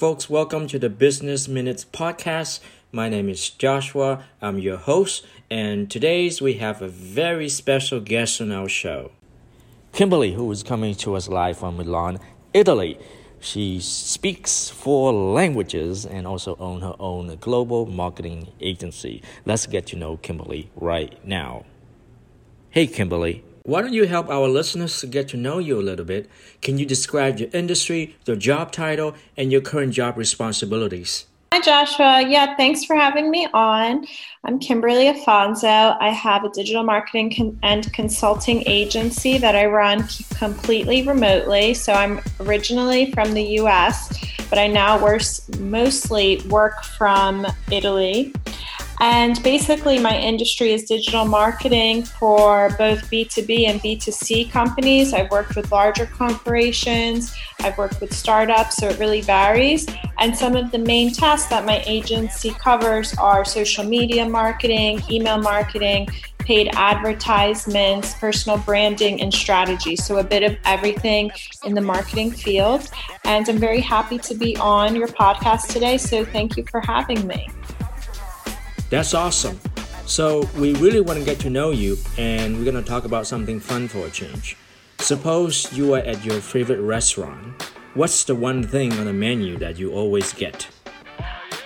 folks. Welcome to the Business Minutes podcast. My name is Joshua. I'm your host, and today's we have a very special guest on our show. Kimberly, who is coming to us live from Milan, Italy. She speaks four languages and also owns her own global marketing agency. Let's get to know Kimberly right now. Hey, Kimberly. Why don't you help our listeners get to know you a little bit? Can you describe your industry, your job title, and your current job responsibilities? Hi, Joshua. Yeah, thanks for having me on. I'm Kimberly Afonso. I have a digital marketing con- and consulting agency that I run completely remotely. So I'm originally from the US, but I now work mostly work from Italy. And basically, my industry is digital marketing for both B2B and B2C companies. I've worked with larger corporations, I've worked with startups, so it really varies. And some of the main tasks that my agency covers are social media marketing, email marketing, paid advertisements, personal branding, and strategy. So, a bit of everything in the marketing field. And I'm very happy to be on your podcast today. So, thank you for having me. That's awesome. So, we really want to get to know you, and we're going to talk about something fun for a change. Suppose you are at your favorite restaurant. What's the one thing on the menu that you always get?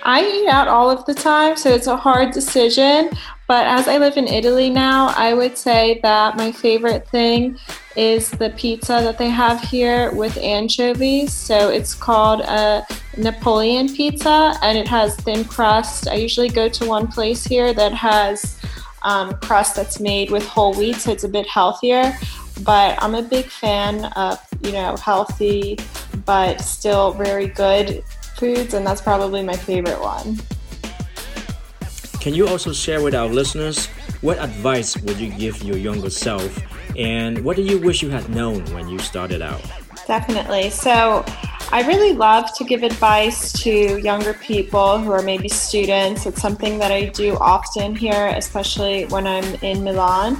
I eat out all of the time, so it's a hard decision. But as I live in Italy now, I would say that my favorite thing is the pizza that they have here with anchovies. So it's called a Napoleon pizza and it has thin crust. I usually go to one place here that has um, crust that's made with whole wheat, so it's a bit healthier. But I'm a big fan of, you know, healthy but still very good foods, and that's probably my favorite one. Can you also share with our listeners what advice would you give your younger self, and what do you wish you had known when you started out? Definitely. So, I really love to give advice to younger people who are maybe students. It's something that I do often here, especially when I'm in Milan.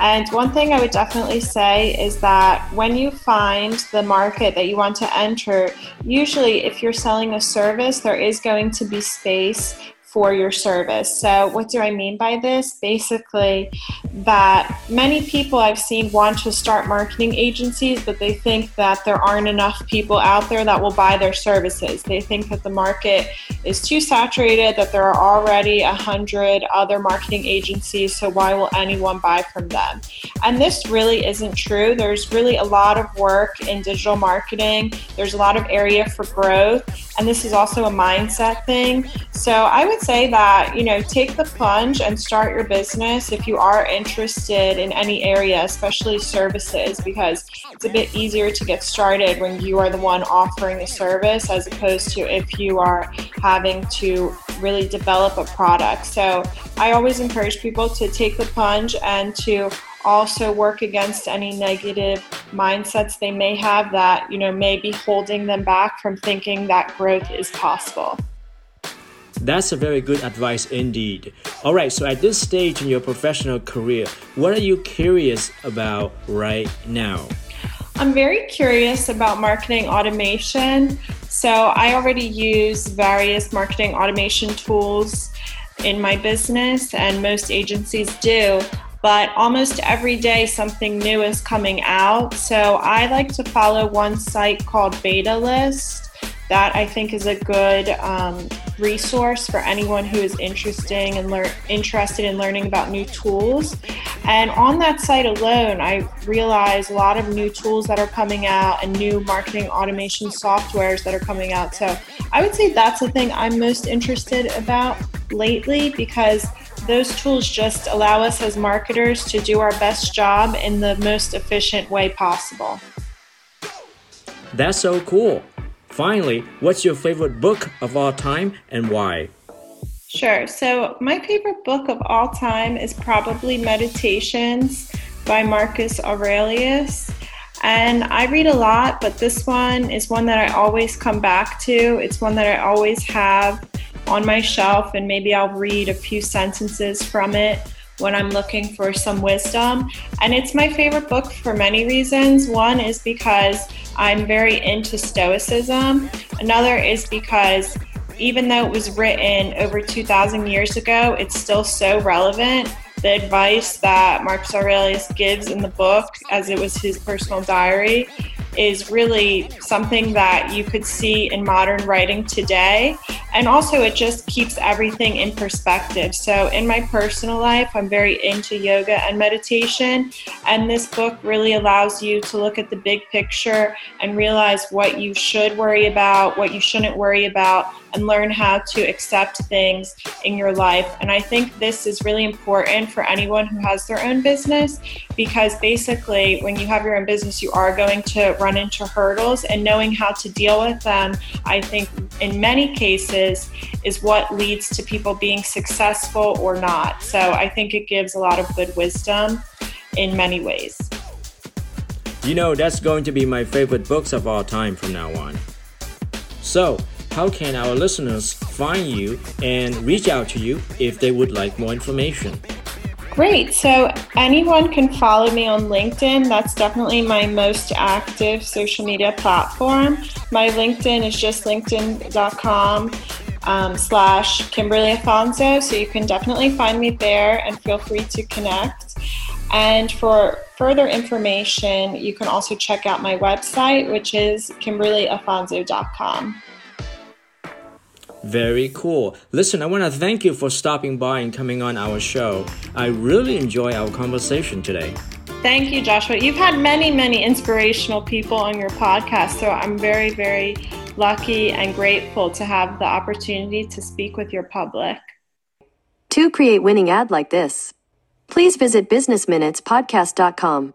And one thing I would definitely say is that when you find the market that you want to enter, usually if you're selling a service, there is going to be space for your service. So, what do I mean by this? Basically, that many people I've seen want to start marketing agencies, but they think that there aren't enough people out there that will buy their services. They think that the market is too saturated, that there are already a hundred other marketing agencies, so why will anyone buy from them? And this really isn't true. There's really a lot of work in digital marketing, there's a lot of area for growth, and this is also a mindset thing. So, I would say that, you know, take the plunge and start your business if you are interested in any area, especially services, because it's a bit easier to get started when you are the one offering the service as opposed to if you are having to really develop a product. So I always encourage people to take the plunge and to also work against any negative mindsets they may have that you know may be holding them back from thinking that growth is possible that's a very good advice indeed. All right, so at this stage in your professional career, what are you curious about right now? I'm very curious about marketing automation. So, I already use various marketing automation tools in my business, and most agencies do. But almost every day, something new is coming out. So, I like to follow one site called BetaList that I think is a good um, resource for anyone who is interesting and lear- interested in learning about new tools. And on that site alone, I realize a lot of new tools that are coming out and new marketing automation softwares that are coming out. So I would say that's the thing I'm most interested about lately because those tools just allow us as marketers to do our best job in the most efficient way possible. That's so cool. Finally, what's your favorite book of all time and why? Sure. So, my favorite book of all time is probably Meditations by Marcus Aurelius. And I read a lot, but this one is one that I always come back to. It's one that I always have on my shelf, and maybe I'll read a few sentences from it when I'm looking for some wisdom. And it's my favorite book for many reasons. One is because I'm very into Stoicism, another is because even though it was written over 2,000 years ago, it's still so relevant. The advice that Marcus Aurelius gives in the book, as it was his personal diary, is really something that you could see in modern writing today. And also, it just keeps everything in perspective. So, in my personal life, I'm very into yoga and meditation. And this book really allows you to look at the big picture and realize what you should worry about, what you shouldn't worry about, and learn how to accept things in your life. And I think this is really important for anyone who has their own business because basically, when you have your own business, you are going to run into hurdles, and knowing how to deal with them, I think, in many cases, is what leads to people being successful or not. So I think it gives a lot of good wisdom in many ways. You know, that's going to be my favorite books of all time from now on. So, how can our listeners find you and reach out to you if they would like more information? Great. So anyone can follow me on LinkedIn. That's definitely my most active social media platform. My LinkedIn is just linkedin.com um, slash Kimberly Afonso. So you can definitely find me there and feel free to connect. And for further information, you can also check out my website, which is kimberlyafonso.com. Very cool. Listen, I want to thank you for stopping by and coming on our show. I really enjoy our conversation today. Thank you, Joshua. You've had many, many inspirational people on your podcast, so I'm very, very lucky and grateful to have the opportunity to speak with your public. To create winning ad like this, please visit businessminutespodcast.com.